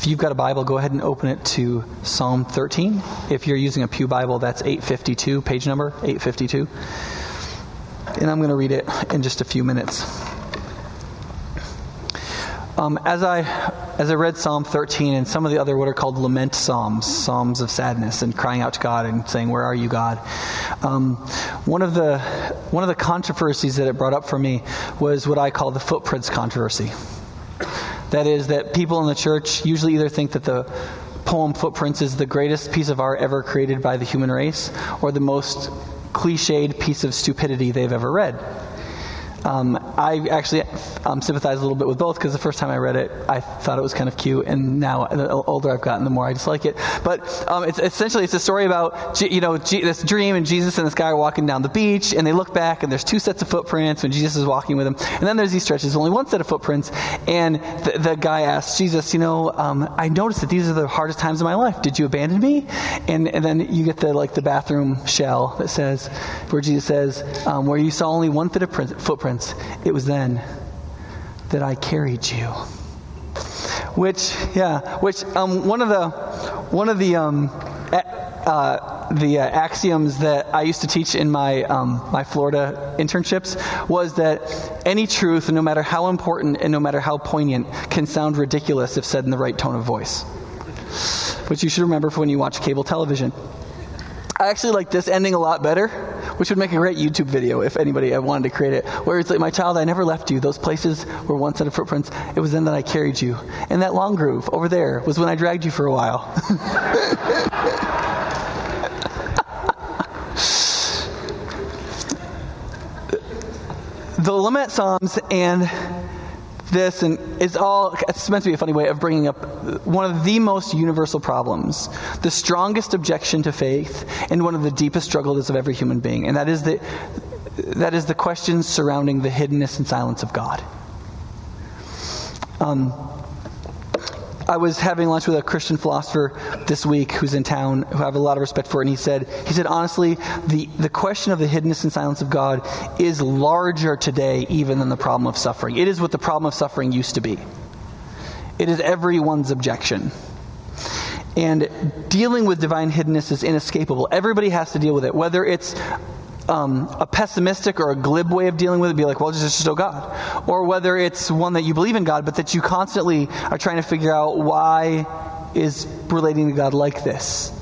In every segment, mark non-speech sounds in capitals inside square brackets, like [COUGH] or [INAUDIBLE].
If you've got a Bible, go ahead and open it to Psalm 13. If you're using a Pew Bible, that's 852, page number 852. And I'm going to read it in just a few minutes. Um, as I as I read Psalm 13 and some of the other what are called lament psalms, psalms of sadness and crying out to God and saying, "Where are you, God?" Um, one of the one of the controversies that it brought up for me was what I call the footprints controversy. That is that people in the church usually either think that the poem Footprints is the greatest piece of art ever created by the human race, or the most cliched piece of stupidity they've ever read. Um, I actually um, sympathize a little bit with both because the first time I read it, I thought it was kind of cute, and now the older I've gotten, the more I dislike it. But um, it's essentially it's a story about you know this dream and Jesus and this guy are walking down the beach, and they look back and there's two sets of footprints when Jesus is walking with them, and then there's these stretches, only one set of footprints, and the, the guy asks Jesus, you know, um, I noticed that these are the hardest times of my life. Did you abandon me? And, and then you get the like the bathroom shell that says where Jesus says, um, where you saw only one set of footprints it was then that I carried you. Which, yeah, which um, one of the one of the um, uh, the uh, axioms that I used to teach in my um, my Florida internships was that any truth, no matter how important and no matter how poignant, can sound ridiculous if said in the right tone of voice. Which you should remember for when you watch cable television. I actually like this ending a lot better, which would make a great YouTube video if anybody wanted to create it. Where it's like, My child, I never left you. Those places were one set of footprints. It was then that I carried you. And that long groove over there was when I dragged you for a while. [LAUGHS] the Lament Psalms and this, and it's all, it's meant to be a funny way of bringing up one of the most universal problems, the strongest objection to faith, and one of the deepest struggles of every human being, and that is the, that is the questions surrounding the hiddenness and silence of God. Um, I was having lunch with a Christian philosopher this week who's in town, who I have a lot of respect for, and he said, he said, honestly, the, the question of the hiddenness and silence of God is larger today even than the problem of suffering. It is what the problem of suffering used to be. It is everyone's objection. And dealing with divine hiddenness is inescapable. Everybody has to deal with it, whether it's um, a pessimistic or a glib way of dealing with it, be like, well, just still God. Or whether it's one that you believe in God, but that you constantly are trying to figure out why is relating to God like this.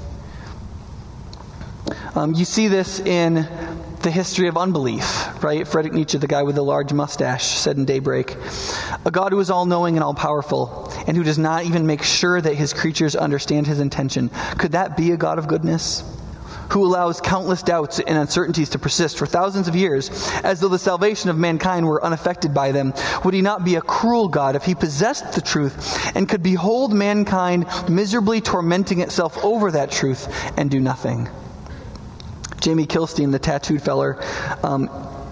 Um, you see this in the history of unbelief, right? Friedrich Nietzsche, the guy with the large mustache, said in Daybreak A God who is all knowing and all powerful, and who does not even make sure that his creatures understand his intention. Could that be a God of goodness? Who allows countless doubts and uncertainties to persist for thousands of years, as though the salvation of mankind were unaffected by them, would he not be a cruel God if he possessed the truth and could behold mankind miserably tormenting itself over that truth and do nothing? Jamie Kilstein, the tattooed feller, um,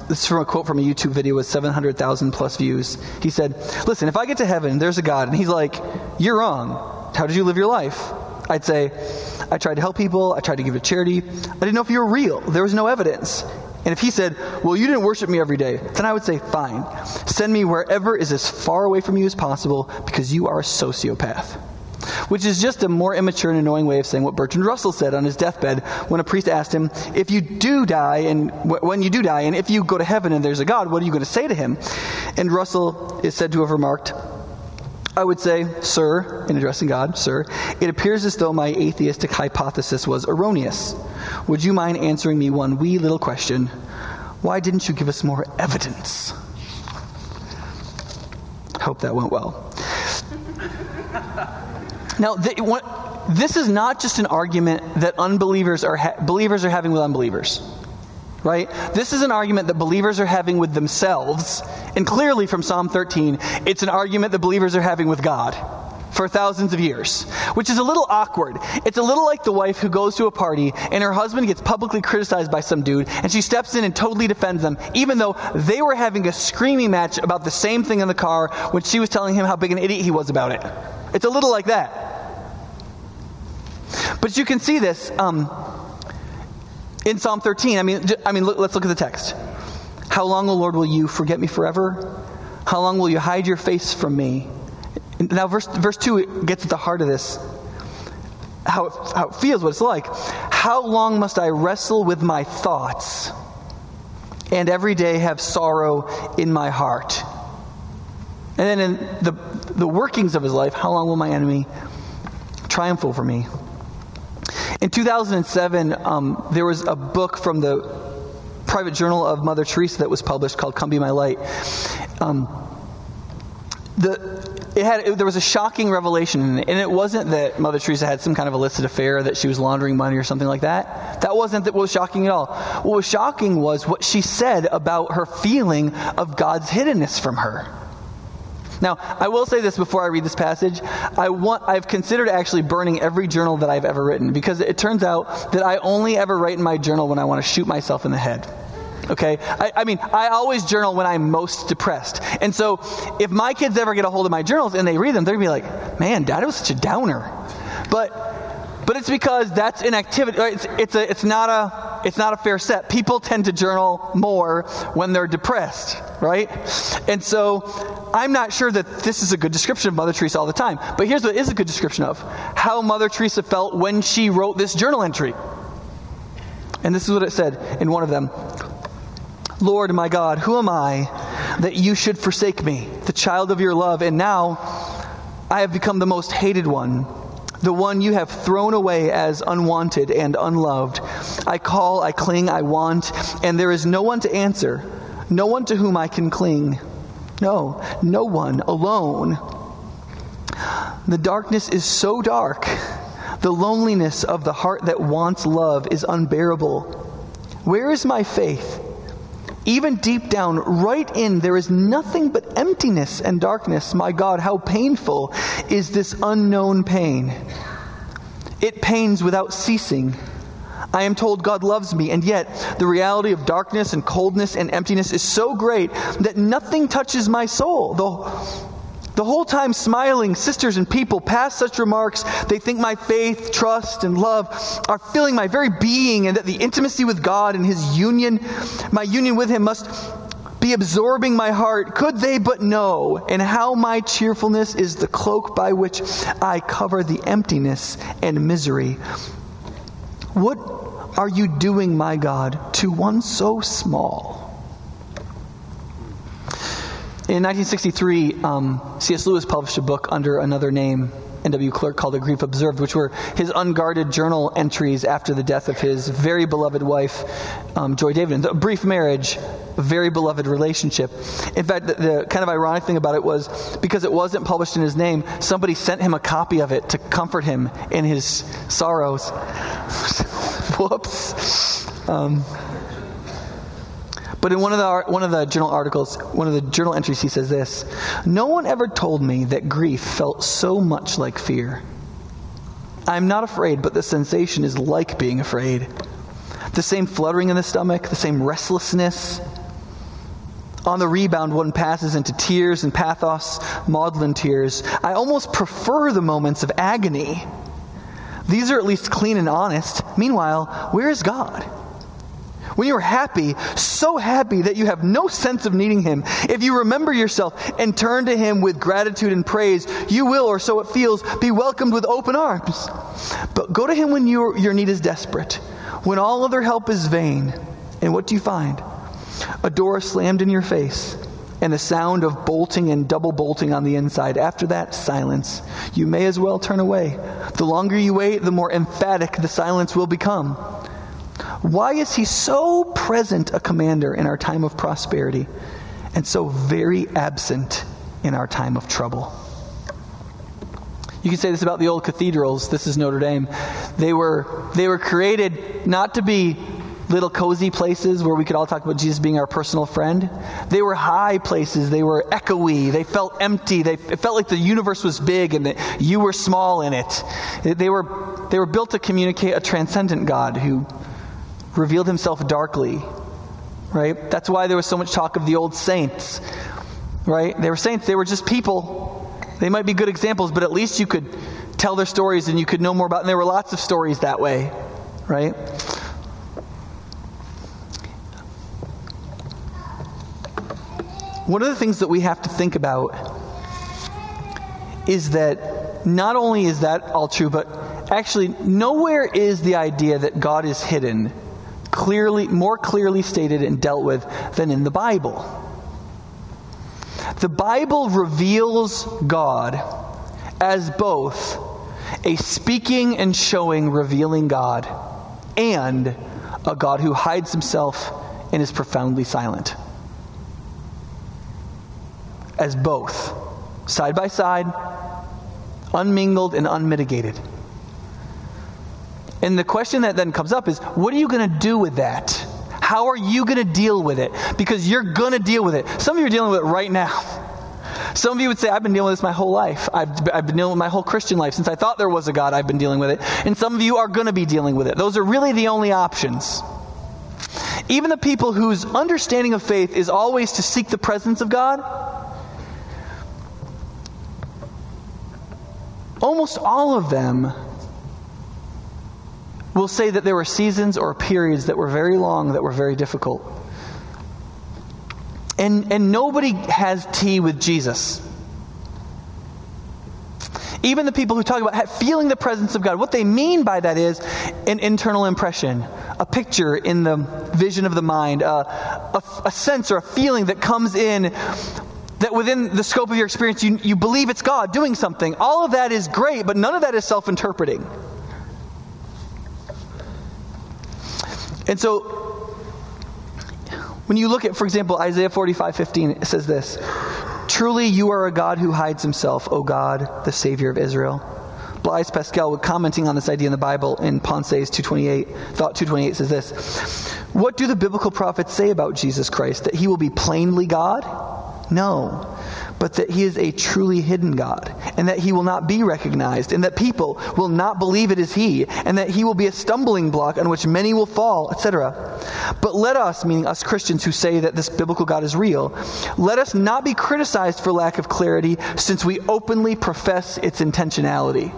this is from a quote from a YouTube video with 700,000 plus views. He said, Listen, if I get to heaven, there's a God, and he's like, You're wrong. How did you live your life? I'd say, I tried to help people, I tried to give to charity. I didn't know if you were real. There was no evidence. And if he said, Well, you didn't worship me every day, then I would say, Fine. Send me wherever is as far away from you as possible because you are a sociopath. Which is just a more immature and annoying way of saying what Bertrand Russell said on his deathbed when a priest asked him, If you do die, and when you do die, and if you go to heaven and there's a God, what are you going to say to him? And Russell is said to have remarked, I would say, Sir, in addressing God, Sir, it appears as though my atheistic hypothesis was erroneous. Would you mind answering me one wee little question? Why didn't you give us more evidence? Hope that went well. [LAUGHS] now, what, this is not just an argument that unbelievers are ha- believers are having with unbelievers right? This is an argument that believers are having with themselves. And clearly from Psalm 13, it's an argument that believers are having with God for thousands of years, which is a little awkward. It's a little like the wife who goes to a party and her husband gets publicly criticized by some dude and she steps in and totally defends them, even though they were having a screaming match about the same thing in the car when she was telling him how big an idiot he was about it. It's a little like that. But you can see this. Um, in Psalm 13, I mean, I mean look, let's look at the text. How long, O Lord, will you forget me forever? How long will you hide your face from me? Now, verse, verse 2 gets at the heart of this how it, how it feels, what it's like. How long must I wrestle with my thoughts and every day have sorrow in my heart? And then in the, the workings of his life, how long will my enemy triumph over me? In 2007, um, there was a book from the private journal of Mother Teresa that was published called Come Be My Light. Um, the, it had, it, there was a shocking revelation, in it, and it wasn't that Mother Teresa had some kind of illicit affair, that she was laundering money or something like that. That wasn't what was shocking at all. What was shocking was what she said about her feeling of God's hiddenness from her. Now, I will say this before I read this passage. I want, I've considered actually burning every journal that I've ever written because it turns out that I only ever write in my journal when I want to shoot myself in the head. Okay? I, I, mean, I always journal when I'm most depressed. And so if my kids ever get a hold of my journals and they read them, they're going to be like, man, dad was such a downer. But but it's because that's an activity. It's, it's, a, it's, not a, it's not a fair set. People tend to journal more when they're depressed, right? And so I'm not sure that this is a good description of Mother Teresa all the time. But here's what is a good description of how Mother Teresa felt when she wrote this journal entry. And this is what it said in one of them Lord my God, who am I that you should forsake me, the child of your love? And now I have become the most hated one, the one you have thrown away as unwanted and unloved. I call, I cling, I want, and there is no one to answer, no one to whom I can cling. No, no one, alone. The darkness is so dark. The loneliness of the heart that wants love is unbearable. Where is my faith? Even deep down, right in, there is nothing but emptiness and darkness. My God, how painful is this unknown pain? It pains without ceasing. I am told God loves me, and yet the reality of darkness and coldness and emptiness is so great that nothing touches my soul. The, the whole time smiling, sisters and people pass such remarks. They think my faith, trust, and love are filling my very being, and that the intimacy with God and His union, my union with Him, must be absorbing my heart. Could they but know, and how my cheerfulness is the cloak by which I cover the emptiness and misery. What are you doing, my God, to one so small? In 1963, um, C.S. Lewis published a book under another name, N.W. Clerk, called The Grief Observed, which were his unguarded journal entries after the death of his very beloved wife, um, Joy Davidman. A brief marriage, a very beloved relationship. In fact, the, the, kind of ironic thing about it was because it wasn't published in his name, somebody sent him a copy of it to comfort him in his sorrows. [LAUGHS] Whoops. Um, but in one of the one of the journal articles, one of the journal entries, he says this: "No one ever told me that grief felt so much like fear. I'm not afraid, but the sensation is like being afraid. The same fluttering in the stomach, the same restlessness." On the rebound, one passes into tears and pathos, maudlin tears. I almost prefer the moments of agony. These are at least clean and honest. Meanwhile, where is God? When you're happy, so happy that you have no sense of needing Him, if you remember yourself and turn to Him with gratitude and praise, you will, or so it feels, be welcomed with open arms. But go to Him when your, your need is desperate, when all other help is vain. And what do you find? A door slammed in your face and the sound of bolting and double bolting on the inside. After that, silence. You may as well turn away. The longer you wait, the more emphatic the silence will become. Why is he so present a commander in our time of prosperity and so very absent in our time of trouble? You can say this about the old cathedrals. This is Notre Dame. They were, they were created not to be little cozy places where we could all talk about Jesus being our personal friend. They were high places. They were echoey. They felt empty. They, it felt like the universe was big and that you were small in it. They were, they were built to communicate a transcendent God who revealed himself darkly, right? That's why there was so much talk of the old saints, right? They were saints, they were just people. They might be good examples, but at least you could tell their stories and you could know more about. And there were lots of stories that way, right? One of the things that we have to think about is that not only is that all true, but actually, nowhere is the idea that God is hidden clearly, more clearly stated and dealt with than in the Bible. The Bible reveals God as both a speaking and showing, revealing God, and a God who hides himself and is profoundly silent. As both, side by side, unmingled and unmitigated. And the question that then comes up is what are you going to do with that? How are you going to deal with it? Because you're going to deal with it. Some of you are dealing with it right now. Some of you would say, I've been dealing with this my whole life. I've, I've been dealing with my whole Christian life. Since I thought there was a God, I've been dealing with it. And some of you are going to be dealing with it. Those are really the only options. Even the people whose understanding of faith is always to seek the presence of God, almost all of them will say that there were seasons or periods that were very long that were very difficult. And, and nobody has tea with Jesus. Even the people who talk about feeling the presence of God, what they mean by that is an internal impression, a picture in the vision of the mind, a, a, a sense or a feeling that comes in that within the scope of your experience you, you believe it's God doing something. All of that is great, but none of that is self interpreting. And so, when you look at, for example, Isaiah 45 15, it says this Truly you are a God who hides himself, O God, the Savior of Israel. Blaise Pascal, commenting on this idea in the Bible in Pensées 228, Thought 228 says this What do the biblical prophets say about Jesus Christ? That he will be plainly God? No but that he is a truly hidden God, and that he will not be recognized, and that people will not believe it is he, and that he will be a stumbling block on which many will fall, etc. But let us, meaning us Christians who say that this biblical God is real, let us not be criticized for lack of clarity, since we openly profess its intentionality.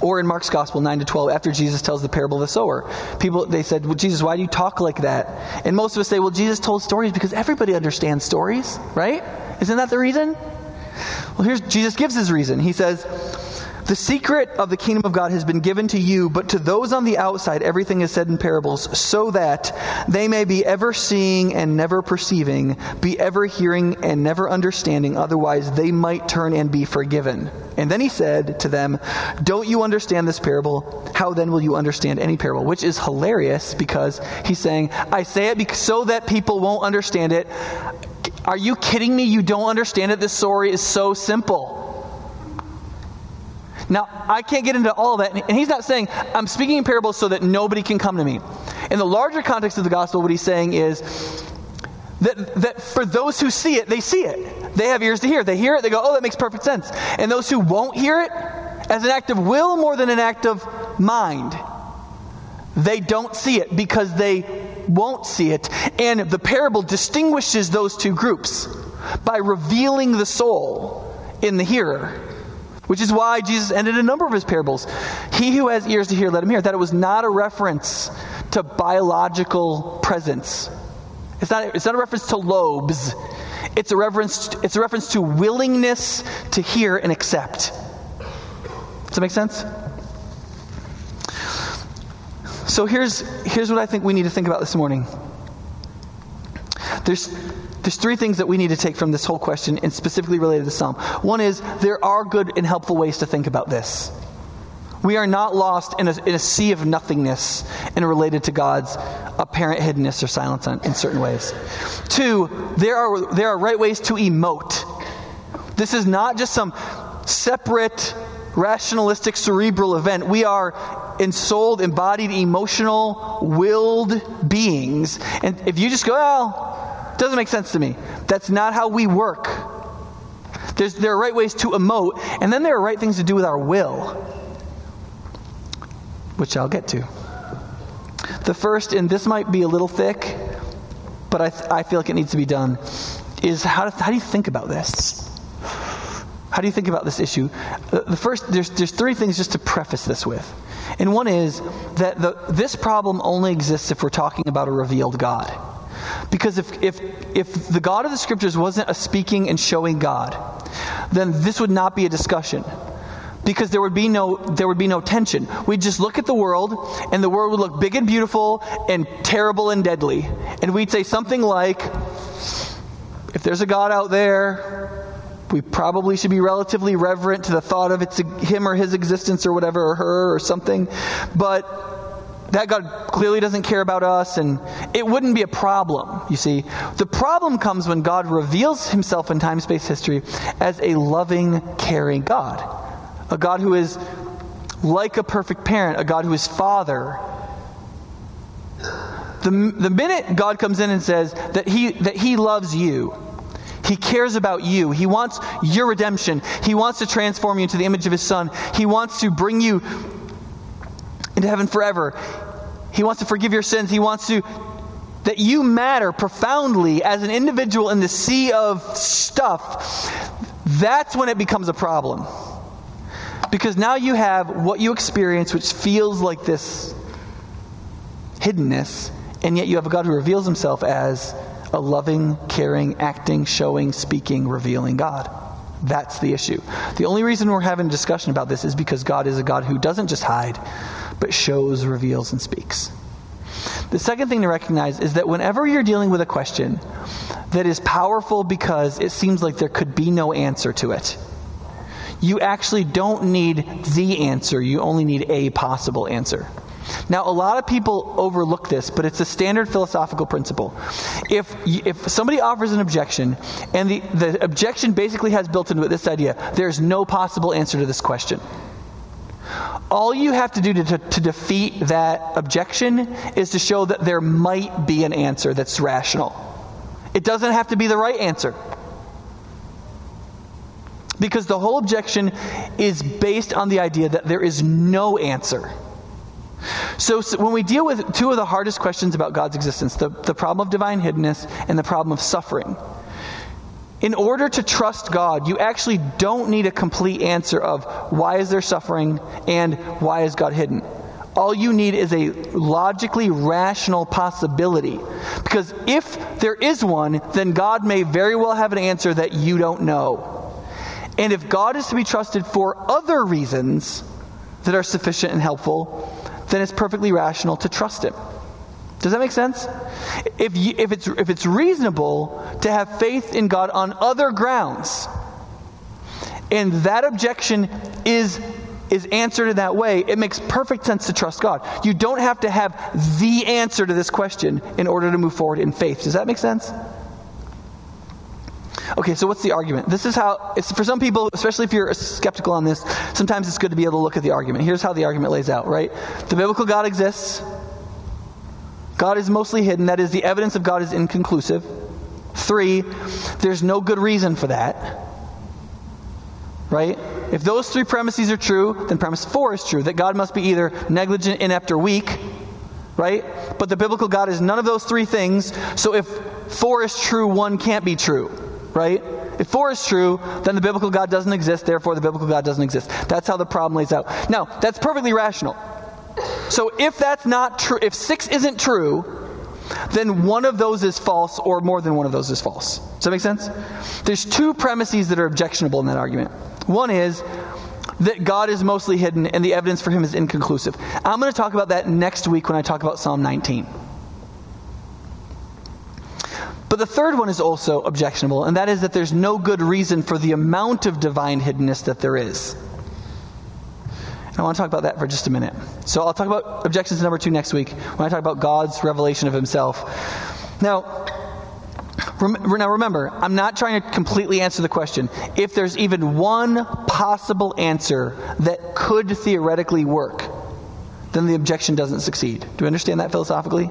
Or in Mark's Gospel 9 to 12, after Jesus tells the parable of the sower, people, they said, Well, Jesus, why do you talk like that? And most of us say, Well, Jesus told stories because everybody understands stories, right? Isn't that the reason? Well, here's Jesus gives his reason. He says, the secret of the kingdom of God has been given to you, but to those on the outside, everything is said in parables, so that they may be ever seeing and never perceiving, be ever hearing and never understanding, otherwise they might turn and be forgiven. And then he said to them, Don't you understand this parable? How then will you understand any parable? Which is hilarious because he's saying, I say it so that people won't understand it. Are you kidding me? You don't understand it? This story is so simple. Now, I can't get into all that, and he's not saying, I'm speaking in parables so that nobody can come to me. In the larger context of the gospel, what he's saying is that, that for those who see it, they see it. They have ears to hear. They hear it, they go, oh, that makes perfect sense. And those who won't hear it, as an act of will more than an act of mind, they don't see it because they won't see it. And the parable distinguishes those two groups by revealing the soul in the hearer which is why Jesus ended a number of his parables. He who has ears to hear, let him hear. That it was not a reference to biological presence. It's not, it's not a reference to lobes. It's a reference, it's a reference to willingness to hear and accept. Does that make sense? So here's, here's what I think we need to think about this morning. There's there's three things that we need to take from this whole question and specifically related to Psalm. One is there are good and helpful ways to think about this. We are not lost in a, in a sea of nothingness and related to God's apparent hiddenness or silence in certain ways. Two, there are, there are right ways to emote. This is not just some separate, rationalistic, cerebral event. We are ensouled, embodied, emotional, willed beings. And if you just go, well, doesn't make sense to me. That's not how we work. There's, there are right ways to emote, and then there are right things to do with our will, which I'll get to. The first, and this might be a little thick, but I, th- I feel like it needs to be done, is how, to, how do you think about this? How do you think about this issue? The first, there's, there's three things just to preface this with. And one is that the, this problem only exists if we're talking about a revealed God. Because if, if, if the God of the scriptures wasn't a speaking and showing God, then this would not be a discussion. Because there would be no there would be no tension. We'd just look at the world, and the world would look big and beautiful and terrible and deadly. And we'd say something like, if there's a God out there, we probably should be relatively reverent to the thought of it's him or his existence or whatever, or her or something. But that God clearly doesn't care about us, and it wouldn't be a problem, you see. The problem comes when God reveals himself in time space history as a loving, caring God. A God who is like a perfect parent, a God who is father. The, the minute God comes in and says that he, that he loves you, he cares about you. He wants your redemption. He wants to transform you into the image of His Son. He wants to bring you into heaven forever. He wants to forgive your sins. He wants to that you matter profoundly as an individual in the sea of stuff. That's when it becomes a problem. Because now you have what you experience, which feels like this hiddenness, and yet you have a God who reveals himself as a loving, caring, acting, showing, speaking, revealing God. That's the issue. The only reason we're having a discussion about this is because God is a God who doesn't just hide, but shows, reveals, and speaks. The second thing to recognize is that whenever you're dealing with a question that is powerful because it seems like there could be no answer to it, you actually don't need the answer, you only need a possible answer. Now, a lot of people overlook this, but it's a standard philosophical principle. If, if somebody offers an objection, and the, the objection basically has built into it this idea there's no possible answer to this question. All you have to do to, to, to, defeat that objection is to show that there might be an answer that's rational. It doesn't have to be the right answer. Because the whole objection is based on the idea that there is no answer. So, so, when we deal with two of the hardest questions about God's existence, the, the problem of divine hiddenness and the problem of suffering, in order to trust God, you actually don't need a complete answer of why is there suffering and why is God hidden. All you need is a logically rational possibility. Because if there is one, then God may very well have an answer that you don't know. And if God is to be trusted for other reasons that are sufficient and helpful, then it's perfectly rational to trust Him. Does that make sense? If, you, if, it's, if it's reasonable to have faith in God on other grounds, and that objection is, is answered in that way, it makes perfect sense to trust God. You don't have to have the answer to this question in order to move forward in faith. Does that make sense? Okay, so what's the argument? This is how, it's for some people, especially if you're skeptical on this, sometimes it's good to be able to look at the argument. Here's how the argument lays out, right? The biblical God exists. God is mostly hidden. That is, the evidence of God is inconclusive. Three, there's no good reason for that. Right? If those three premises are true, then premise four is true that God must be either negligent, inept, or weak. Right? But the biblical God is none of those three things. So if four is true, one can't be true. Right? If four is true, then the biblical God doesn't exist, therefore the biblical God doesn't exist. That's how the problem lays out. Now, that's perfectly rational. So if that's not true, if six isn't true, then one of those is false or more than one of those is false. Does that make sense? There's two premises that are objectionable in that argument. One is that God is mostly hidden and the evidence for him is inconclusive. I'm going to talk about that next week when I talk about Psalm 19. But the third one is also objectionable, and that is that there's no good reason for the amount of divine hiddenness that there is. I want to talk about that for just a minute. So I'll talk about objections number two next week when I talk about God's revelation of himself. Now, now remember, I'm not trying to completely answer the question. If there's even one possible answer that could theoretically work, then the objection doesn't succeed. Do you understand that philosophically?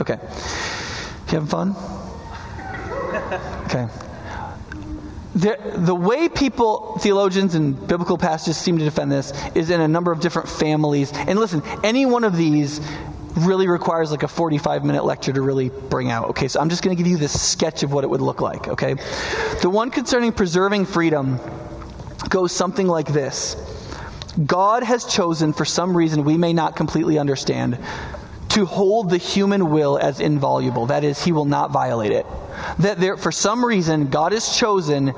Okay. You having fun? [LAUGHS] Okay the, the way people, theologians and biblical passages seem to defend this is in a number of different families. And listen, any one of these really requires like a 45 minute lecture to really bring out. Okay, so I'm just going to give you this sketch of what it would look like, okay? The one concerning preserving freedom goes something like this God has chosen, for some reason we may not completely understand, to hold the human will as inviolable. That is, he will not violate it. That there, for some reason, God has chosen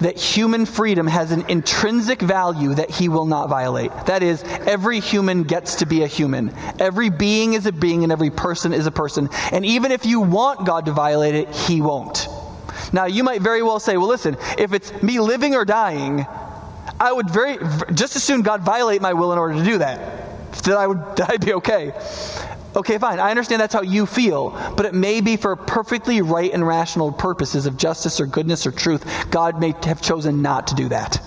that human freedom has an intrinsic value that he will not violate. That is, every human gets to be a human. Every being is a being and every person is a person. And even if you want God to violate it, he won't. Now, you might very well say, well, listen, if it's me living or dying, I would very, just as soon God violate my will in order to do that. That I would, [LAUGHS] that I'd be okay. Okay, fine. I understand that's how you feel, but it may be for perfectly right and rational purposes of justice or goodness or truth. God may have chosen not to do that.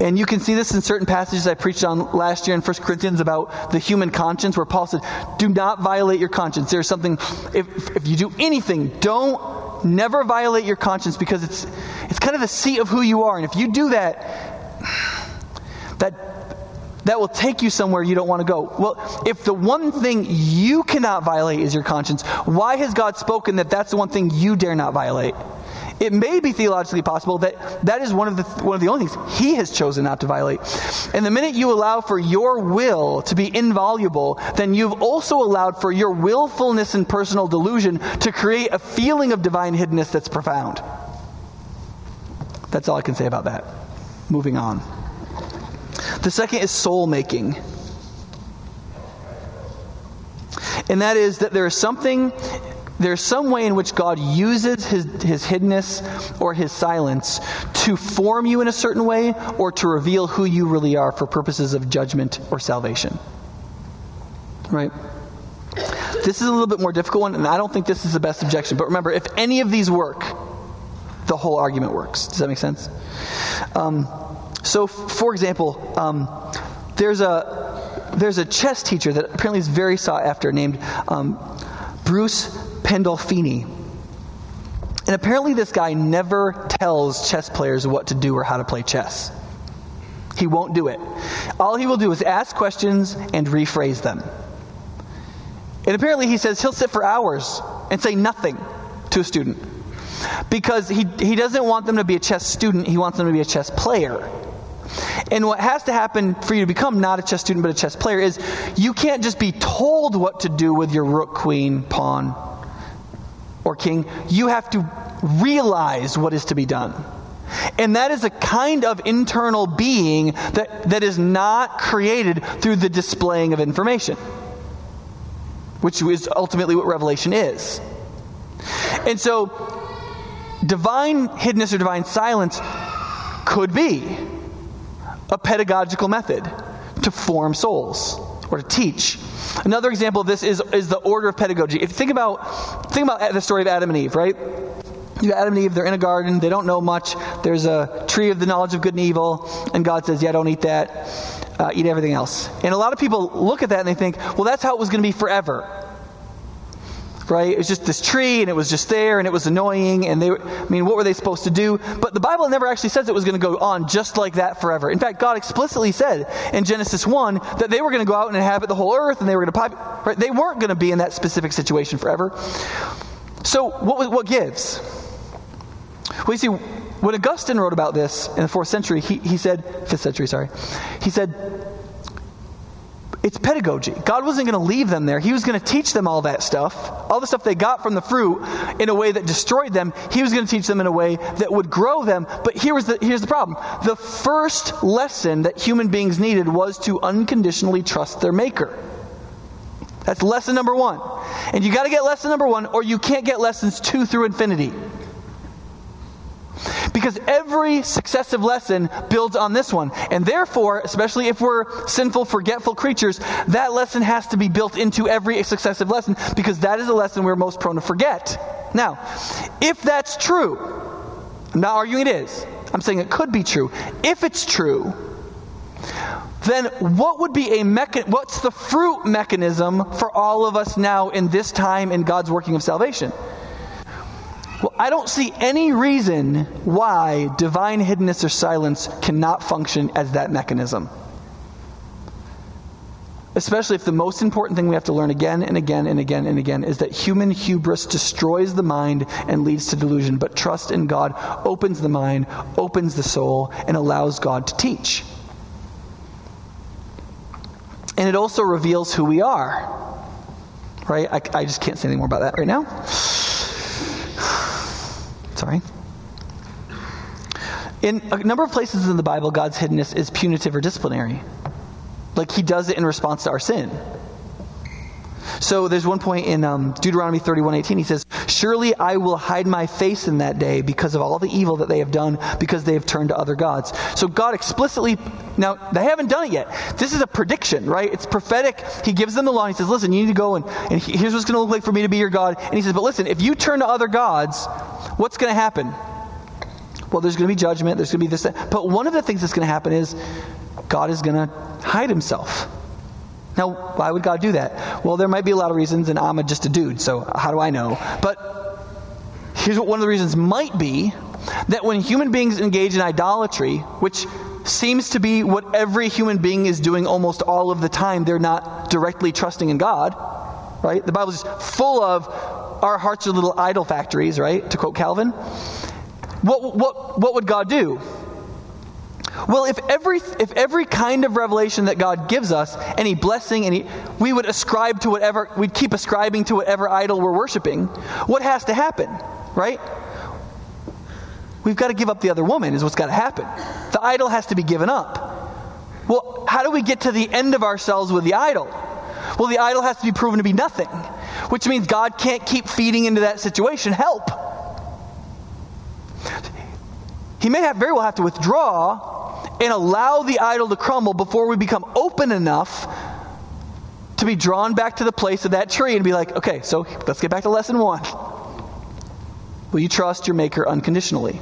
And you can see this in certain passages I preached on last year in 1 Corinthians about the human conscience, where Paul said, Do not violate your conscience. There's something, if, if you do anything, don't never violate your conscience because it's, it's kind of the seat of who you are. And if you do that, that that will take you somewhere you don't want to go. Well, if the one thing you cannot violate is your conscience, why has God spoken that that's the one thing you dare not violate? It may be theologically possible that that is one of the one of the only things he has chosen not to violate. And the minute you allow for your will to be inviolable, then you've also allowed for your willfulness and personal delusion to create a feeling of divine hiddenness that's profound. That's all I can say about that. Moving on. The second is soul making. And that is that there is something, there's some way in which God uses his, his hiddenness or his silence to form you in a certain way or to reveal who you really are for purposes of judgment or salvation. Right? This is a little bit more difficult one, and I don't think this is the best objection. But remember, if any of these work, the whole argument works. Does that make sense? Um, so, for example, um, there's a there's a chess teacher that apparently is very sought after named um, Bruce Pandolfini. And apparently, this guy never tells chess players what to do or how to play chess. He won't do it. All he will do is ask questions and rephrase them. And apparently, he says he'll sit for hours and say nothing to a student because he, he doesn't want them to be a chess student, he wants them to be a chess player. And what has to happen for you to become not a chess student but a chess player is you can't just be told what to do with your rook, queen, pawn, or king. You have to realize what is to be done. And that is a kind of internal being that, that is not created through the displaying of information, which is ultimately what revelation is. And so, divine hiddenness or divine silence could be a pedagogical method to form souls or to teach. Another example of this is, is the order of pedagogy. If you think about, think about the story of Adam and Eve, right? You got Adam and Eve, they're in a garden, they don't know much. There's a tree of the knowledge of good and evil, and God says, Yeah, don't eat that, uh, eat everything else. And a lot of people look at that and they think, Well, that's how it was going to be forever right? It was just this tree and it was just there and it was annoying and they I mean, what were they supposed to do? But the Bible never actually says it was going to go on just like that forever. In fact, God explicitly said in Genesis 1 that they were going to go out and inhabit the whole earth and they were going to pop, right? They weren't going to be in that specific situation forever. So what, what gives? Well, you see, when Augustine wrote about this in the fourth century, he, he said, fifth century, sorry, he said, it's pedagogy. God wasn't going to leave them there. He was going to teach them all that stuff, all the stuff they got from the fruit, in a way that destroyed them. He was going to teach them in a way that would grow them. But here was the, here's the problem the first lesson that human beings needed was to unconditionally trust their Maker. That's lesson number one. And you got to get lesson number one, or you can't get lessons two through infinity. Because every successive lesson builds on this one. And therefore, especially if we're sinful, forgetful creatures, that lesson has to be built into every successive lesson because that is a lesson we're most prone to forget. Now, if that's true, I'm not arguing it is, I'm saying it could be true. If it's true, then what would be a mecha- what's the fruit mechanism for all of us now in this time in God's working of salvation? Well, I don't see any reason why divine hiddenness or silence cannot function as that mechanism. Especially if the most important thing we have to learn again and again and again and again is that human hubris destroys the mind and leads to delusion, but trust in God opens the mind, opens the soul, and allows God to teach. And it also reveals who we are. Right? I, I just can't say anything more about that right now. Sorry. In a number of places in the Bible, God's hiddenness is punitive or disciplinary. Like he does it in response to our sin. So there's one point in um, Deuteronomy 31:18. He says, "Surely I will hide my face in that day because of all the evil that they have done, because they have turned to other gods." So God explicitly now they haven't done it yet. This is a prediction, right? It's prophetic. He gives them the law. He says, "Listen, you need to go and, and here's what's going to look like for me to be your God." And he says, "But listen, if you turn to other gods, what's going to happen?" Well, there's going to be judgment. There's going to be this. But one of the things that's going to happen is God is going to hide himself. Now, why would God do that? Well, there might be a lot of reasons, and I'm just a dude, so how do I know? But here's what one of the reasons might be that when human beings engage in idolatry, which seems to be what every human being is doing almost all of the time, they're not directly trusting in God, right? The Bible is full of our hearts are little idol factories, right? To quote Calvin. What, what, what would God do? Well, if every, if every kind of revelation that God gives us, any blessing, any, we would ascribe to whatever, we'd keep ascribing to whatever idol we're worshiping, what has to happen, right? We've got to give up the other woman, is what's got to happen. The idol has to be given up. Well, how do we get to the end of ourselves with the idol? Well, the idol has to be proven to be nothing, which means God can't keep feeding into that situation help. He may have, very well have to withdraw and allow the idol to crumble before we become open enough to be drawn back to the place of that tree and be like, okay, so let's get back to lesson one. Will you trust your maker unconditionally?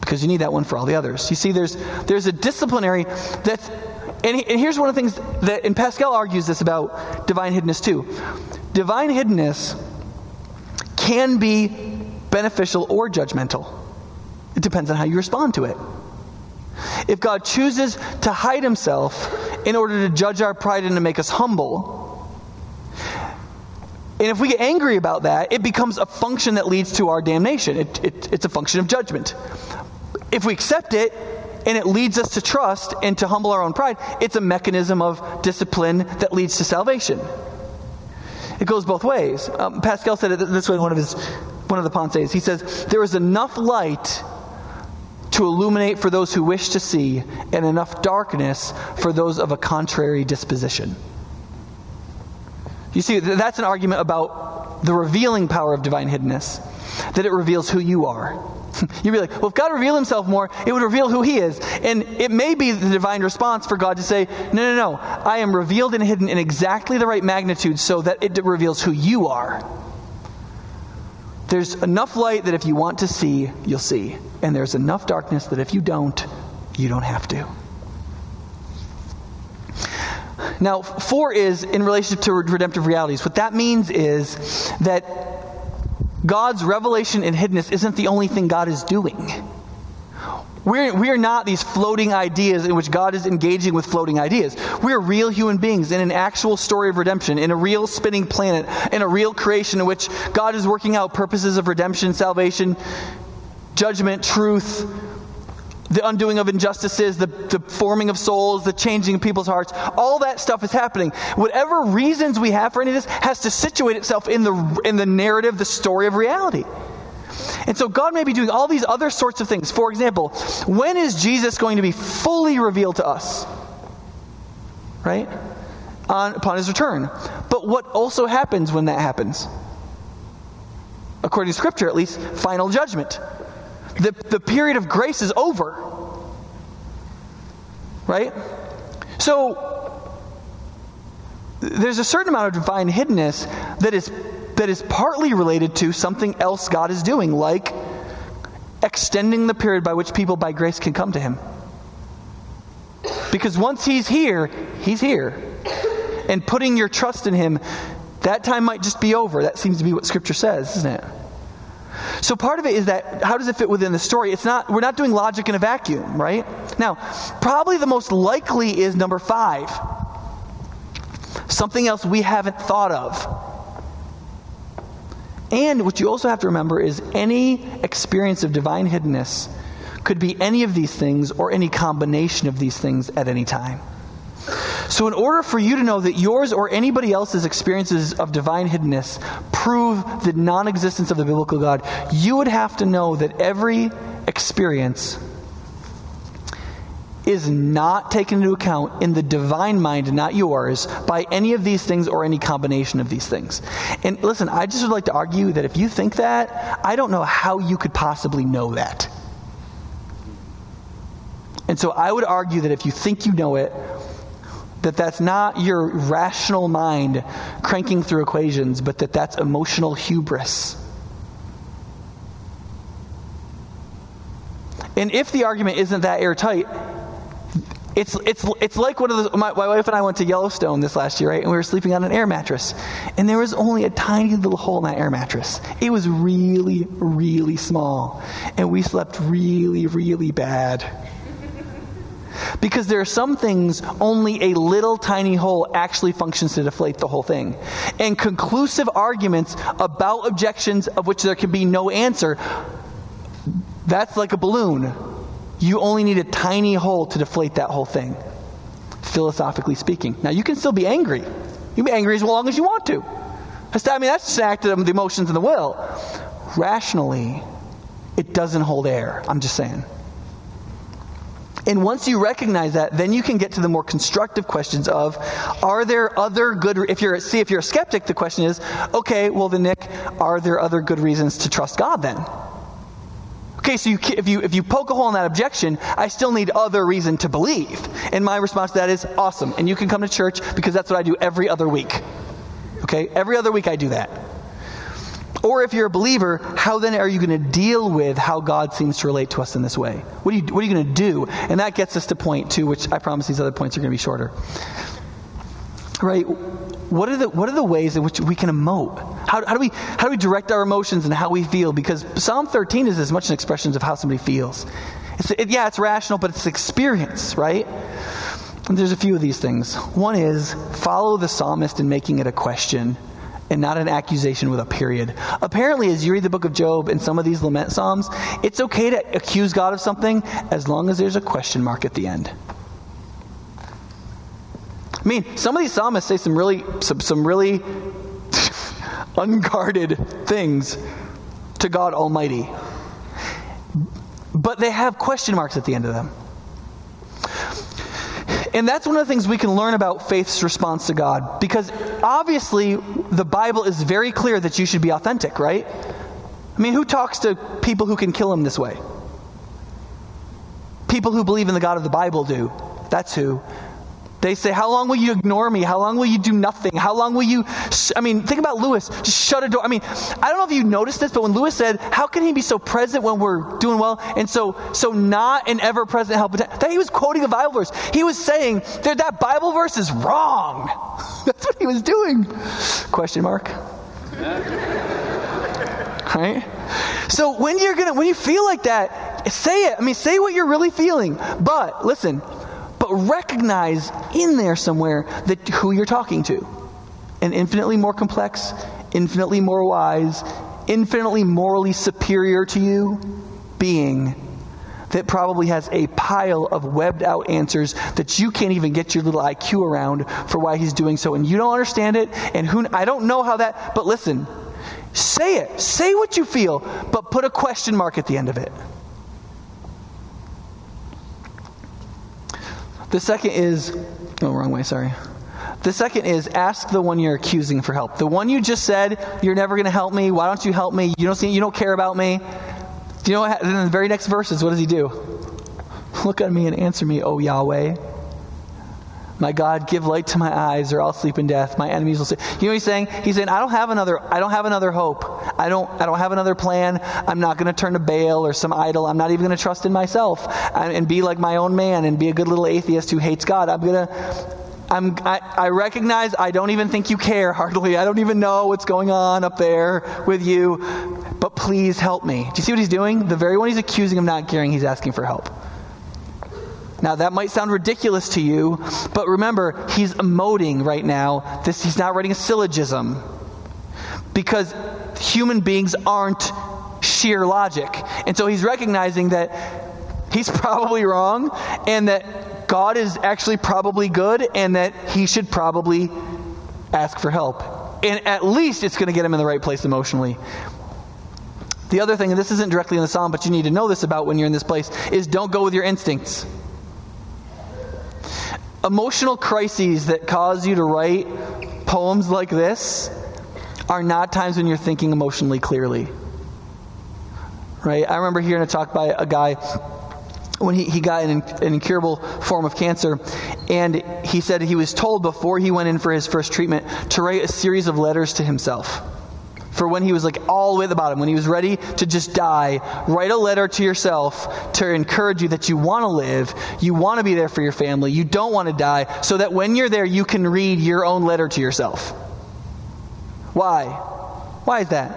Because you need that one for all the others. You see, there's, there's a disciplinary that's, and, and here's one of the things that, and Pascal argues this about divine hiddenness too. Divine hiddenness can be beneficial or judgmental. It depends on how you respond to it. If God chooses to hide himself in order to judge our pride and to make us humble, and if we get angry about that, it becomes a function that leads to our damnation. It, it, it's a function of judgment. If we accept it and it leads us to trust and to humble our own pride, it's a mechanism of discipline that leads to salvation. It goes both ways. Um, Pascal said it this way in one of his one of the pensées. He says, "There is enough light illuminate for those who wish to see, and enough darkness for those of a contrary disposition. You see, that's an argument about the revealing power of divine hiddenness, that it reveals who you are. [LAUGHS] You'd be like, well, if God revealed himself more, it would reveal who he is. And it may be the divine response for God to say, no, no, no, I am revealed and hidden in exactly the right magnitude so that it reveals who you are. There's enough light that if you want to see, you'll see. And there's enough darkness that if you don't, you don't have to. Now, four is in relationship to redemptive realities. What that means is that God's revelation and hiddenness isn't the only thing God is doing. We're, we're not these floating ideas in which God is engaging with floating ideas. We're real human beings in an actual story of redemption, in a real spinning planet, in a real creation in which God is working out purposes of redemption, salvation, judgment, truth, the undoing of injustices, the, the forming of souls, the changing of people's hearts. All that stuff is happening. Whatever reasons we have for any of this has to situate itself in the, in the narrative, the story of reality. And so God may be doing all these other sorts of things. For example, when is Jesus going to be fully revealed to us? Right? On, upon his return. But what also happens when that happens? According to Scripture, at least, final judgment. The, the period of grace is over. Right? So, there's a certain amount of divine hiddenness that is that is partly related to something else God is doing, like extending the period by which people by grace can come to Him. Because once He's here, He's here. And putting your trust in Him, that time might just be over. That seems to be what Scripture says, isn't it? So part of it is that how does it fit within the story? It's not we're not doing logic in a vacuum, right? Now, probably the most likely is number 5. Something else we haven't thought of. And what you also have to remember is any experience of divine hiddenness could be any of these things or any combination of these things at any time. So, in order for you to know that yours or anybody else's experiences of divine hiddenness prove the non existence of the biblical God, you would have to know that every experience is not taken into account in the divine mind, not yours, by any of these things or any combination of these things. And listen, I just would like to argue that if you think that, I don't know how you could possibly know that. And so I would argue that if you think you know it, that that's not your rational mind cranking through equations, but that that's emotional hubris. And if the argument isn't that airtight, it's, it's, it's like one of the, my, my, wife and I went to Yellowstone this last year, right? And we were sleeping on an air mattress. And there was only a tiny little hole in that air mattress. It was really, really small. And we slept really, really bad. Because there are some things only a little tiny hole actually functions to deflate the whole thing. And conclusive arguments about objections of which there can be no answer, that's like a balloon you only need a tiny hole to deflate that whole thing, philosophically speaking. Now, you can still be angry. You can be angry as long as you want to. I mean, that's just an act of the emotions and the will. Rationally, it doesn't hold air. I'm just saying. And once you recognize that, then you can get to the more constructive questions of are there other good if you're see if you're a skeptic, the question is, okay, well then Nick, are there other good reasons to trust God then? Okay, so you, if, you, if you poke a hole in that objection, I still need other reason to believe. And my response to that is awesome. And you can come to church because that's what I do every other week. Okay, every other week I do that. Or if you're a believer, how then are you going to deal with how God seems to relate to us in this way? What are you, what are you going to do? And that gets us to point two, which I promise these other points are going to be shorter. Right? What are the, what are the ways in which we can emote? How, how, do we, how do we direct our emotions and how we feel? Because Psalm 13 is as much an expression of how somebody feels. It's, it, yeah, it's rational, but it's experience, right? And there's a few of these things. One is follow the psalmist in making it a question and not an accusation with a period. Apparently, as you read the book of Job and some of these lament psalms, it's okay to accuse God of something as long as there's a question mark at the end. I mean, some of these psalmists say some really, some, some really [LAUGHS] unguarded things to God Almighty. But they have question marks at the end of them. And that's one of the things we can learn about faith's response to God. Because obviously, the Bible is very clear that you should be authentic, right? I mean, who talks to people who can kill him this way? People who believe in the God of the Bible do. That's who. They say, How long will you ignore me? How long will you do nothing? How long will you. Sh-? I mean, think about Lewis. Just shut a door. I mean, I don't know if you noticed this, but when Lewis said, How can he be so present when we're doing well and so so not an ever present help? That he was quoting a Bible verse. He was saying that that Bible verse is wrong. [LAUGHS] That's what he was doing. Question mark. [LAUGHS] right? So when you're gonna when you feel like that, say it. I mean, say what you're really feeling. But listen, but recognize in there somewhere that who you're talking to. An infinitely more complex, infinitely more wise, infinitely morally superior to you being that probably has a pile of webbed out answers that you can't even get your little IQ around for why he's doing so. And you don't understand it and who I don't know how that but listen say it. Say what you feel but put a question mark at the end of it The second is, oh, wrong way, sorry. The second is ask the one you're accusing for help. The one you just said, you're never going to help me. Why don't you help me? You don't see, you don't care about me. Do you know what? In the very next verses, what does he do? Look at me and answer me, O Yahweh. My God, give light to my eyes, or I'll sleep in death. My enemies will say. You know what he's saying? He's saying, I don't have another. I don't have another hope. I don't. I don't have another plan. I'm not going to turn to Baal or some idol. I'm not even going to trust in myself and, and be like my own man and be a good little atheist who hates God. I'm going to. I'm, I, I, recognize I don't even think you care hardly. I don't even know what's going on up there with you. But please help me. Do you see what he's doing? The very one he's accusing of not caring, he's asking for help. Now, that might sound ridiculous to you, but remember, he's emoting right now. This, he's not writing a syllogism because human beings aren't sheer logic. And so he's recognizing that he's [LAUGHS] probably wrong and that God is actually probably good and that he should probably ask for help. And at least it's going to get him in the right place emotionally. The other thing, and this isn't directly in the psalm, but you need to know this about when you're in this place, is don't go with your instincts. Emotional crises that cause you to write poems like this are not times when you're thinking emotionally clearly. Right? I remember hearing a talk by a guy when he, he got an, an incurable form of cancer, and he said he was told before he went in for his first treatment to write a series of letters to himself for when he was like all the way at the bottom, when he was ready to just die, write a letter to yourself to encourage you that you want to live, you want to be there for your family, you don't want to die, so that when you're there, you can read your own letter to yourself. Why? Why is that?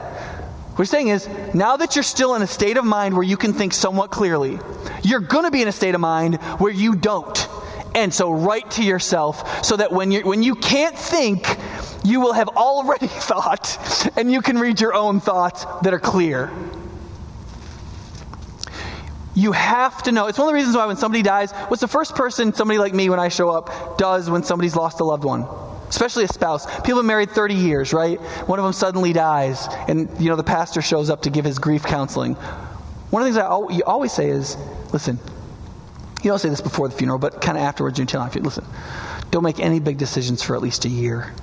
What he's saying is, now that you're still in a state of mind where you can think somewhat clearly, you're going to be in a state of mind where you don't. And so write to yourself so that when you when you can't think, you will have already [LAUGHS] thought and you can read your own thoughts that are clear. You have to know. It's one of the reasons why when somebody dies, what's the first person somebody like me when I show up does when somebody's lost a loved one? Especially a spouse. People have married 30 years, right? One of them suddenly dies, and you know the pastor shows up to give his grief counseling. One of the things I you always say is, listen, you don't say this before the funeral, but kind of afterwards, you tell them, listen, don't make any big decisions for at least a year.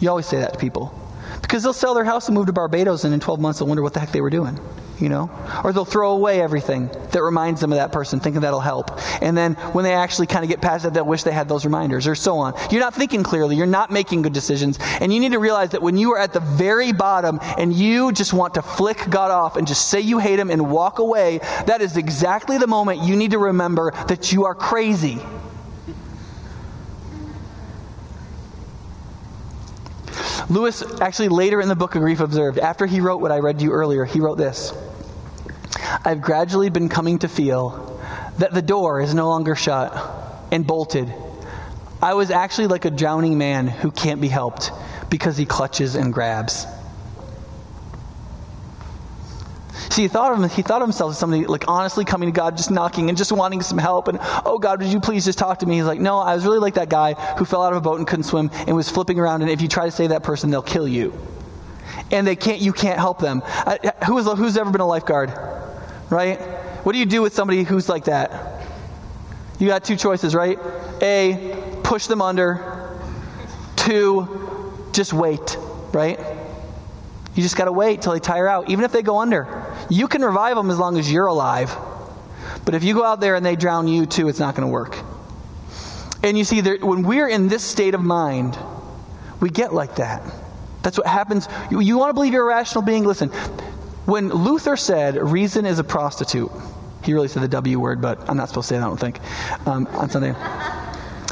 You always say that to people. Because they'll sell their house and move to Barbados, and in 12 months they'll wonder what the heck they were doing, you know? Or they'll throw away everything that reminds them of that person, thinking that'll help. And then when they actually kind of get past that, they'll wish they had those reminders, or so on. You're not thinking clearly, you're not making good decisions, and you need to realize that when you are at the very bottom and you just want to flick God off and just say you hate Him and walk away, that is exactly the moment you need to remember that you are crazy. Lewis, actually, later in the book of Grief Observed, after he wrote what I read to you earlier, he wrote this I've gradually been coming to feel that the door is no longer shut and bolted. I was actually like a drowning man who can't be helped because he clutches and grabs. See, he thought of him, he thought of himself as somebody like honestly coming to God, just knocking and just wanting some help. And oh God, would you please just talk to me? He's like, no, I was really like that guy who fell out of a boat and couldn't swim and was flipping around. And if you try to save that person, they'll kill you. And they can't, you can't help them. Uh, who is, who's ever been a lifeguard, right? What do you do with somebody who's like that? You got two choices, right? A, push them under. Two, just wait, right? You just got to wait till they tire out, even if they go under. You can revive them as long as you're alive. But if you go out there and they drown you too, it's not going to work. And you see, there, when we're in this state of mind, we get like that. That's what happens. You, you want to believe you're a rational being? Listen, when Luther said reason is a prostitute, he really said the W word, but I'm not supposed to say that, I don't think, um, on Sunday.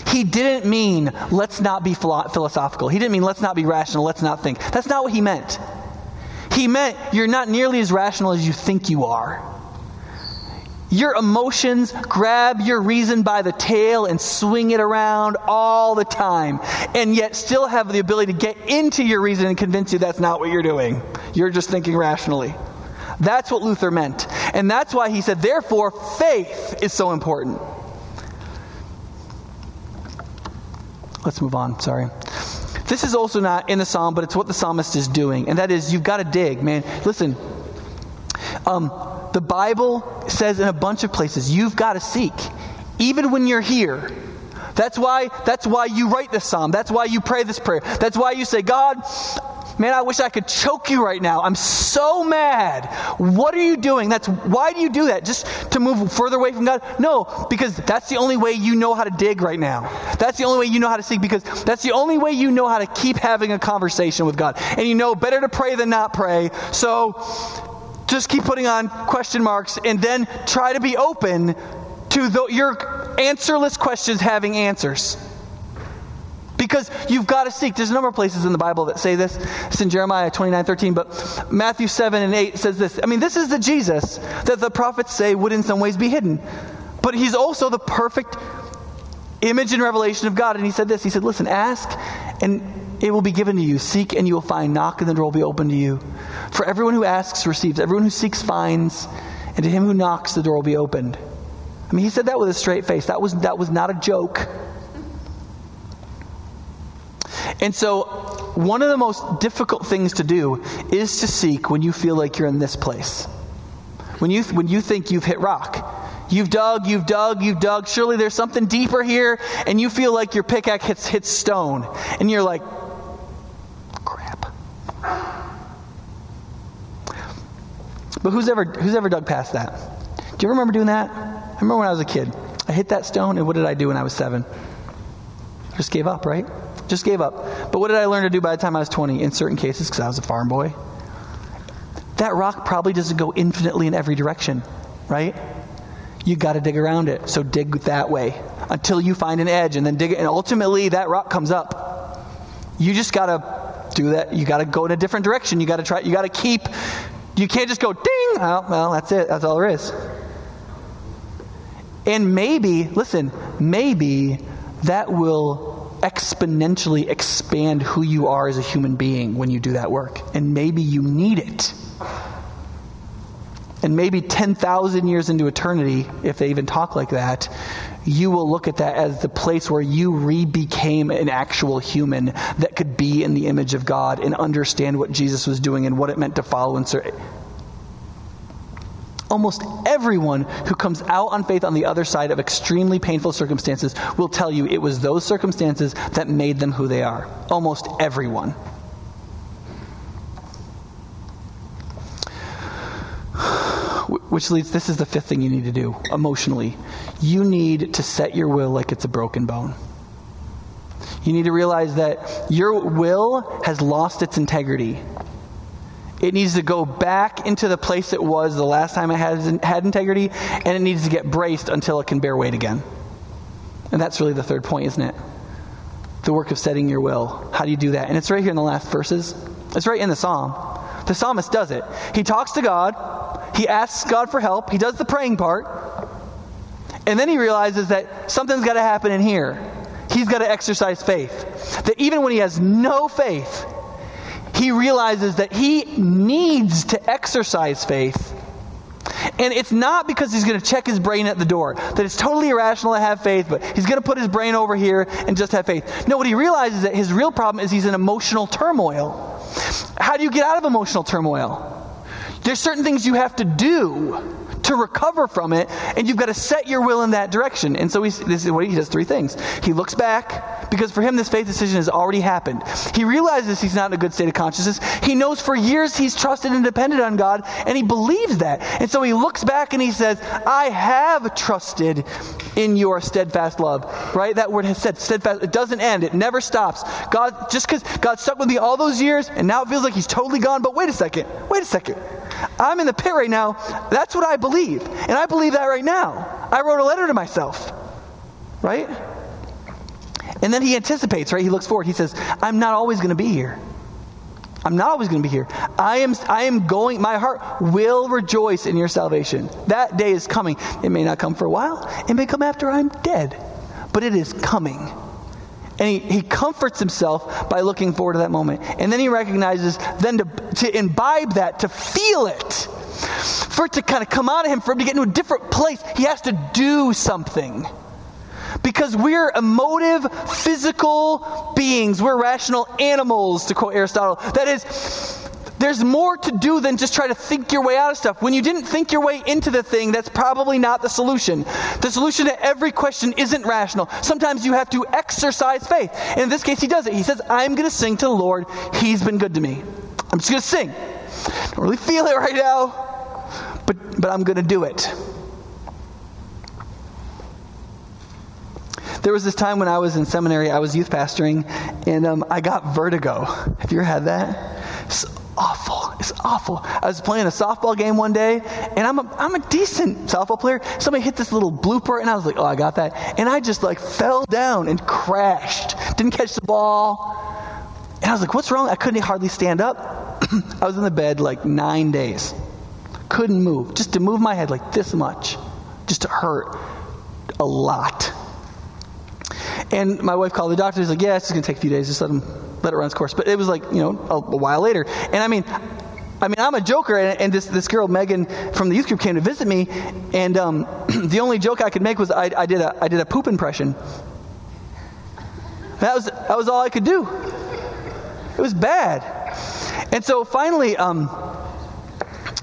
He didn't mean let's not be philosophical. He didn't mean let's not be rational, let's not think. That's not what he meant. He meant you're not nearly as rational as you think you are. Your emotions grab your reason by the tail and swing it around all the time, and yet still have the ability to get into your reason and convince you that's not what you're doing. You're just thinking rationally. That's what Luther meant. And that's why he said, therefore, faith is so important. Let's move on. Sorry. This is also not in the psalm, but it's what the psalmist is doing, and that is you've got to dig, man. Listen, um, the Bible says in a bunch of places you've got to seek, even when you're here. That's why, that's why you write this psalm. That's why you pray this prayer. That's why you say, God, Man, I wish I could choke you right now. I'm so mad. What are you doing? That's why do you do that? Just to move further away from God? No, because that's the only way you know how to dig right now. That's the only way you know how to seek because that's the only way you know how to keep having a conversation with God. And you know better to pray than not pray. So just keep putting on question marks and then try to be open to the, your answerless questions having answers. Because you've got to seek. There's a number of places in the Bible that say this. It's in Jeremiah 29 13, but Matthew 7 and 8 says this. I mean, this is the Jesus that the prophets say would in some ways be hidden. But he's also the perfect image and revelation of God. And he said this He said, Listen, ask and it will be given to you. Seek and you will find. Knock and the door will be open to you. For everyone who asks receives, everyone who seeks finds, and to him who knocks the door will be opened. I mean, he said that with a straight face. That was, that was not a joke. And so, one of the most difficult things to do is to seek when you feel like you're in this place. When you, when you think you've hit rock. You've dug, you've dug, you've dug. Surely there's something deeper here, and you feel like your pickaxe hits, hits stone. And you're like, crap. But who's ever, who's ever dug past that? Do you remember doing that? I remember when I was a kid. I hit that stone, and what did I do when I was seven? I just gave up, right? Just gave up. But what did I learn to do by the time I was 20? In certain cases, because I was a farm boy. That rock probably doesn't go infinitely in every direction, right? You got to dig around it. So dig that way until you find an edge and then dig it. And ultimately, that rock comes up. You just got to do that. You got to go in a different direction. You got to try, you got to keep, you can't just go ding. Oh, well, that's it. That's all there is. And maybe, listen, maybe that will exponentially expand who you are as a human being when you do that work. And maybe you need it. And maybe 10,000 years into eternity, if they even talk like that, you will look at that as the place where you re became an actual human that could be in the image of God and understand what Jesus was doing and what it meant to follow and serve. Almost everyone who comes out on faith on the other side of extremely painful circumstances will tell you it was those circumstances that made them who they are. Almost everyone. Which leads, this is the fifth thing you need to do emotionally. You need to set your will like it's a broken bone. You need to realize that your will has lost its integrity. It needs to go back into the place it was the last time it had, had integrity, and it needs to get braced until it can bear weight again. And that's really the third point, isn't it? The work of setting your will. How do you do that? And it's right here in the last verses. It's right in the psalm. The psalmist does it. He talks to God, he asks God for help, he does the praying part, and then he realizes that something's got to happen in here. He's got to exercise faith. That even when he has no faith, he realizes that he needs to exercise faith. And it's not because he's going to check his brain at the door, that it's totally irrational to have faith, but he's going to put his brain over here and just have faith. No, what he realizes is that his real problem is he's in emotional turmoil. How do you get out of emotional turmoil? There's certain things you have to do to recover from it, and you've got to set your will in that direction. And so he, this is what he does three things. He looks back, because for him, this faith decision has already happened. He realizes he's not in a good state of consciousness. He knows for years he's trusted and depended on God, and he believes that. And so he looks back and he says, I have trusted in your steadfast love. Right? That word has said steadfast. It doesn't end, it never stops. God, just because God stuck with me all those years, and now it feels like he's totally gone, but wait a second, wait a second. I'm in the pit right now. That's what I believe. And I believe that right now. I wrote a letter to myself. Right? And then he anticipates, right? He looks forward. He says, I'm not always going to be here. I'm not always going to be here. I am, I am going, my heart will rejoice in your salvation. That day is coming. It may not come for a while, it may come after I'm dead, but it is coming. And he, he comforts himself by looking forward to that moment. And then he recognizes then to, to imbibe that, to feel it, for it to kind of come out of him, for him to get into a different place, he has to do something. Because we're emotive, physical beings. We're rational animals, to quote Aristotle. That is, there's more to do than just try to think your way out of stuff. When you didn't think your way into the thing, that's probably not the solution. The solution to every question isn't rational. Sometimes you have to exercise faith. And in this case, he does it. He says, I'm going to sing to the Lord. He's been good to me. I'm just going to sing. Don't really feel it right now, but, but I'm going to do it. There was this time when I was in seminary, I was youth pastoring, and um, I got vertigo. Have you ever had that? It's awful. It's awful. I was playing a softball game one day, and I'm a, I'm a decent softball player. Somebody hit this little blooper, and I was like, oh, I got that. And I just like fell down and crashed. Didn't catch the ball. And I was like, what's wrong? I couldn't hardly stand up. I was in the bed like nine days. Couldn't move. Just to move my head like this much. Just to hurt a lot. And my wife called the doctor. He's like, yeah, it's just going to take a few days. Just let him let it run its course. But it was like, you know, a, a while later. And I mean, I mean, I'm a joker, and, and this, this girl, Megan, from the youth group came to visit me, and um, [CLEARS THROAT] the only joke I could make was I, I, did a, I did a poop impression. That was, that was all I could do. It was bad. And so finally, um,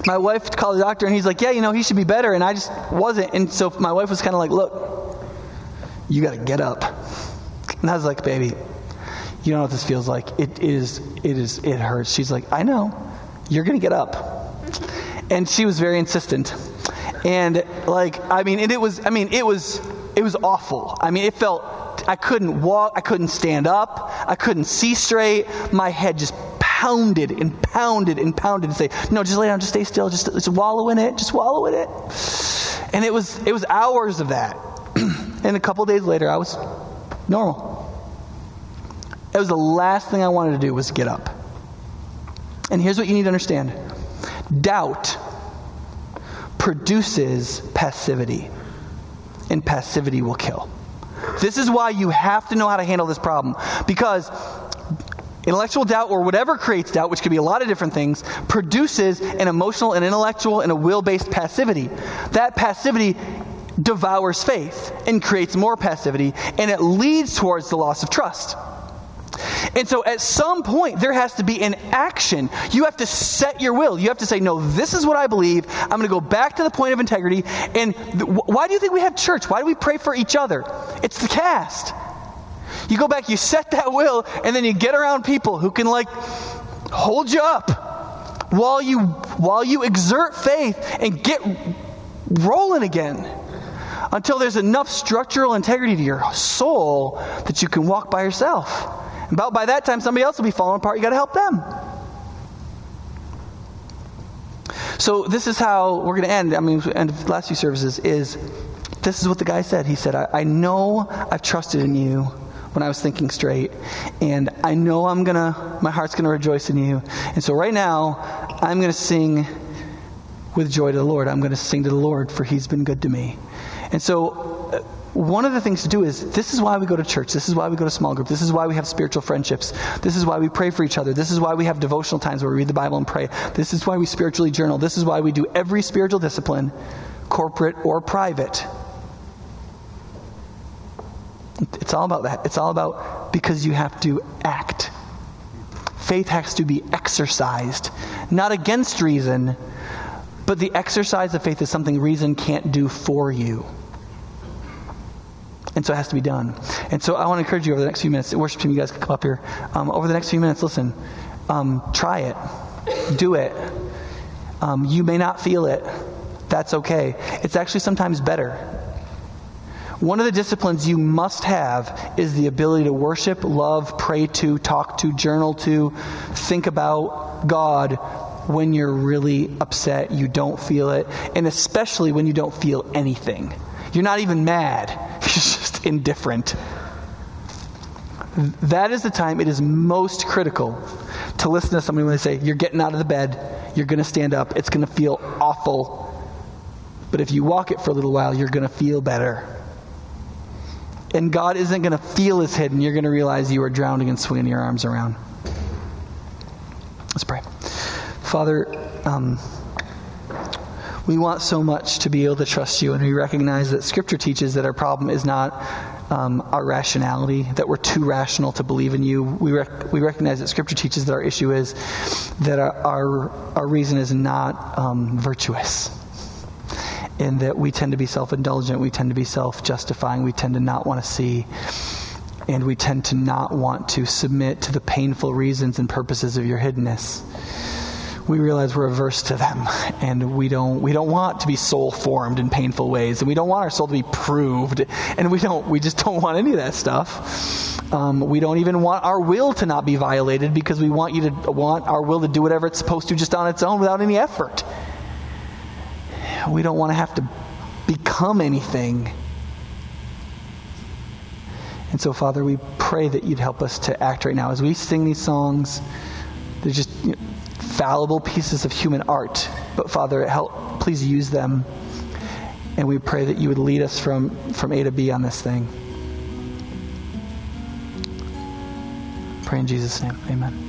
my wife called the doctor, and he's like, Yeah, you know, he should be better. And I just wasn't. And so my wife was kind of like, Look, you got to get up. And I was like, Baby, you know what this feels like. It is, it is, it hurts. She's like, I know. You're going to get up. And she was very insistent. And like, I mean, and it was, I mean, it was, it was awful. I mean, it felt, I couldn't walk, I couldn't stand up, I couldn't see straight. My head just pounded and pounded and pounded and say, no, just lay down, just stay still, just, just wallow in it, just wallow in it. And it was, it was hours of that. [CLEARS THROAT] and a couple days later, I was normal. It was the last thing I wanted to do was get up. And here's what you need to understand doubt produces passivity, and passivity will kill. This is why you have to know how to handle this problem. Because intellectual doubt, or whatever creates doubt, which could be a lot of different things, produces an emotional, and intellectual, and a will based passivity. That passivity devours faith and creates more passivity, and it leads towards the loss of trust. And so at some point, there has to be an action. You have to set your will. You have to say, no, this is what I believe. I'm going to go back to the point of integrity. And th- why do you think we have church? Why do we pray for each other? It's the cast. You go back, you set that will, and then you get around people who can, like, hold you up while you, while you exert faith and get rolling again until there's enough structural integrity to your soul that you can walk by yourself. About by that time, somebody else will be falling apart. You got to help them. So this is how we're going to end. I mean, end of the last few services is this is what the guy said. He said, I, I know I've trusted in you when I was thinking straight, and I know I'm gonna, my heart's gonna rejoice in you. And so right now, I'm gonna sing with joy to the Lord. I'm gonna sing to the Lord, for He's been good to me. And so uh, one of the things to do is this is why we go to church. This is why we go to small group. This is why we have spiritual friendships. This is why we pray for each other. This is why we have devotional times where we read the Bible and pray. This is why we spiritually journal. This is why we do every spiritual discipline, corporate or private. It's all about that. It's all about because you have to act. Faith has to be exercised, not against reason, but the exercise of faith is something reason can't do for you. And so it has to be done. And so I want to encourage you over the next few minutes. Worship team, you guys can come up here. Um, over the next few minutes, listen, um, try it, do it. Um, you may not feel it. That's okay. It's actually sometimes better. One of the disciplines you must have is the ability to worship, love, pray to, talk to, journal to, think about God when you're really upset, you don't feel it, and especially when you don't feel anything. You're not even mad, [LAUGHS] you're just indifferent. That is the time it is most critical to listen to somebody when they say, You're getting out of the bed, you're going to stand up, it's going to feel awful. But if you walk it for a little while, you're going to feel better. And God isn't going to feel his head, and you're going to realize you are drowning and swinging your arms around. Let's pray. Father, um, we want so much to be able to trust you, and we recognize that Scripture teaches that our problem is not um, our rationality, that we're too rational to believe in you. We, rec- we recognize that Scripture teaches that our issue is that our, our, our reason is not um, virtuous. And that we tend to be self indulgent, we tend to be self justifying, we tend to not want to see, and we tend to not want to submit to the painful reasons and purposes of your hiddenness. We realize we're averse to them and we don't we don't want to be soul formed in painful ways and we don't want our soul to be proved and we don't we just don't want any of that stuff. Um, we don't even want our will to not be violated because we want you to want our will to do whatever it's supposed to just on its own without any effort we don't want to have to become anything and so father we pray that you'd help us to act right now as we sing these songs they're just you know, fallible pieces of human art. But Father, help, please use them. And we pray that you would lead us from, from A to B on this thing. Pray in Jesus' name. Amen.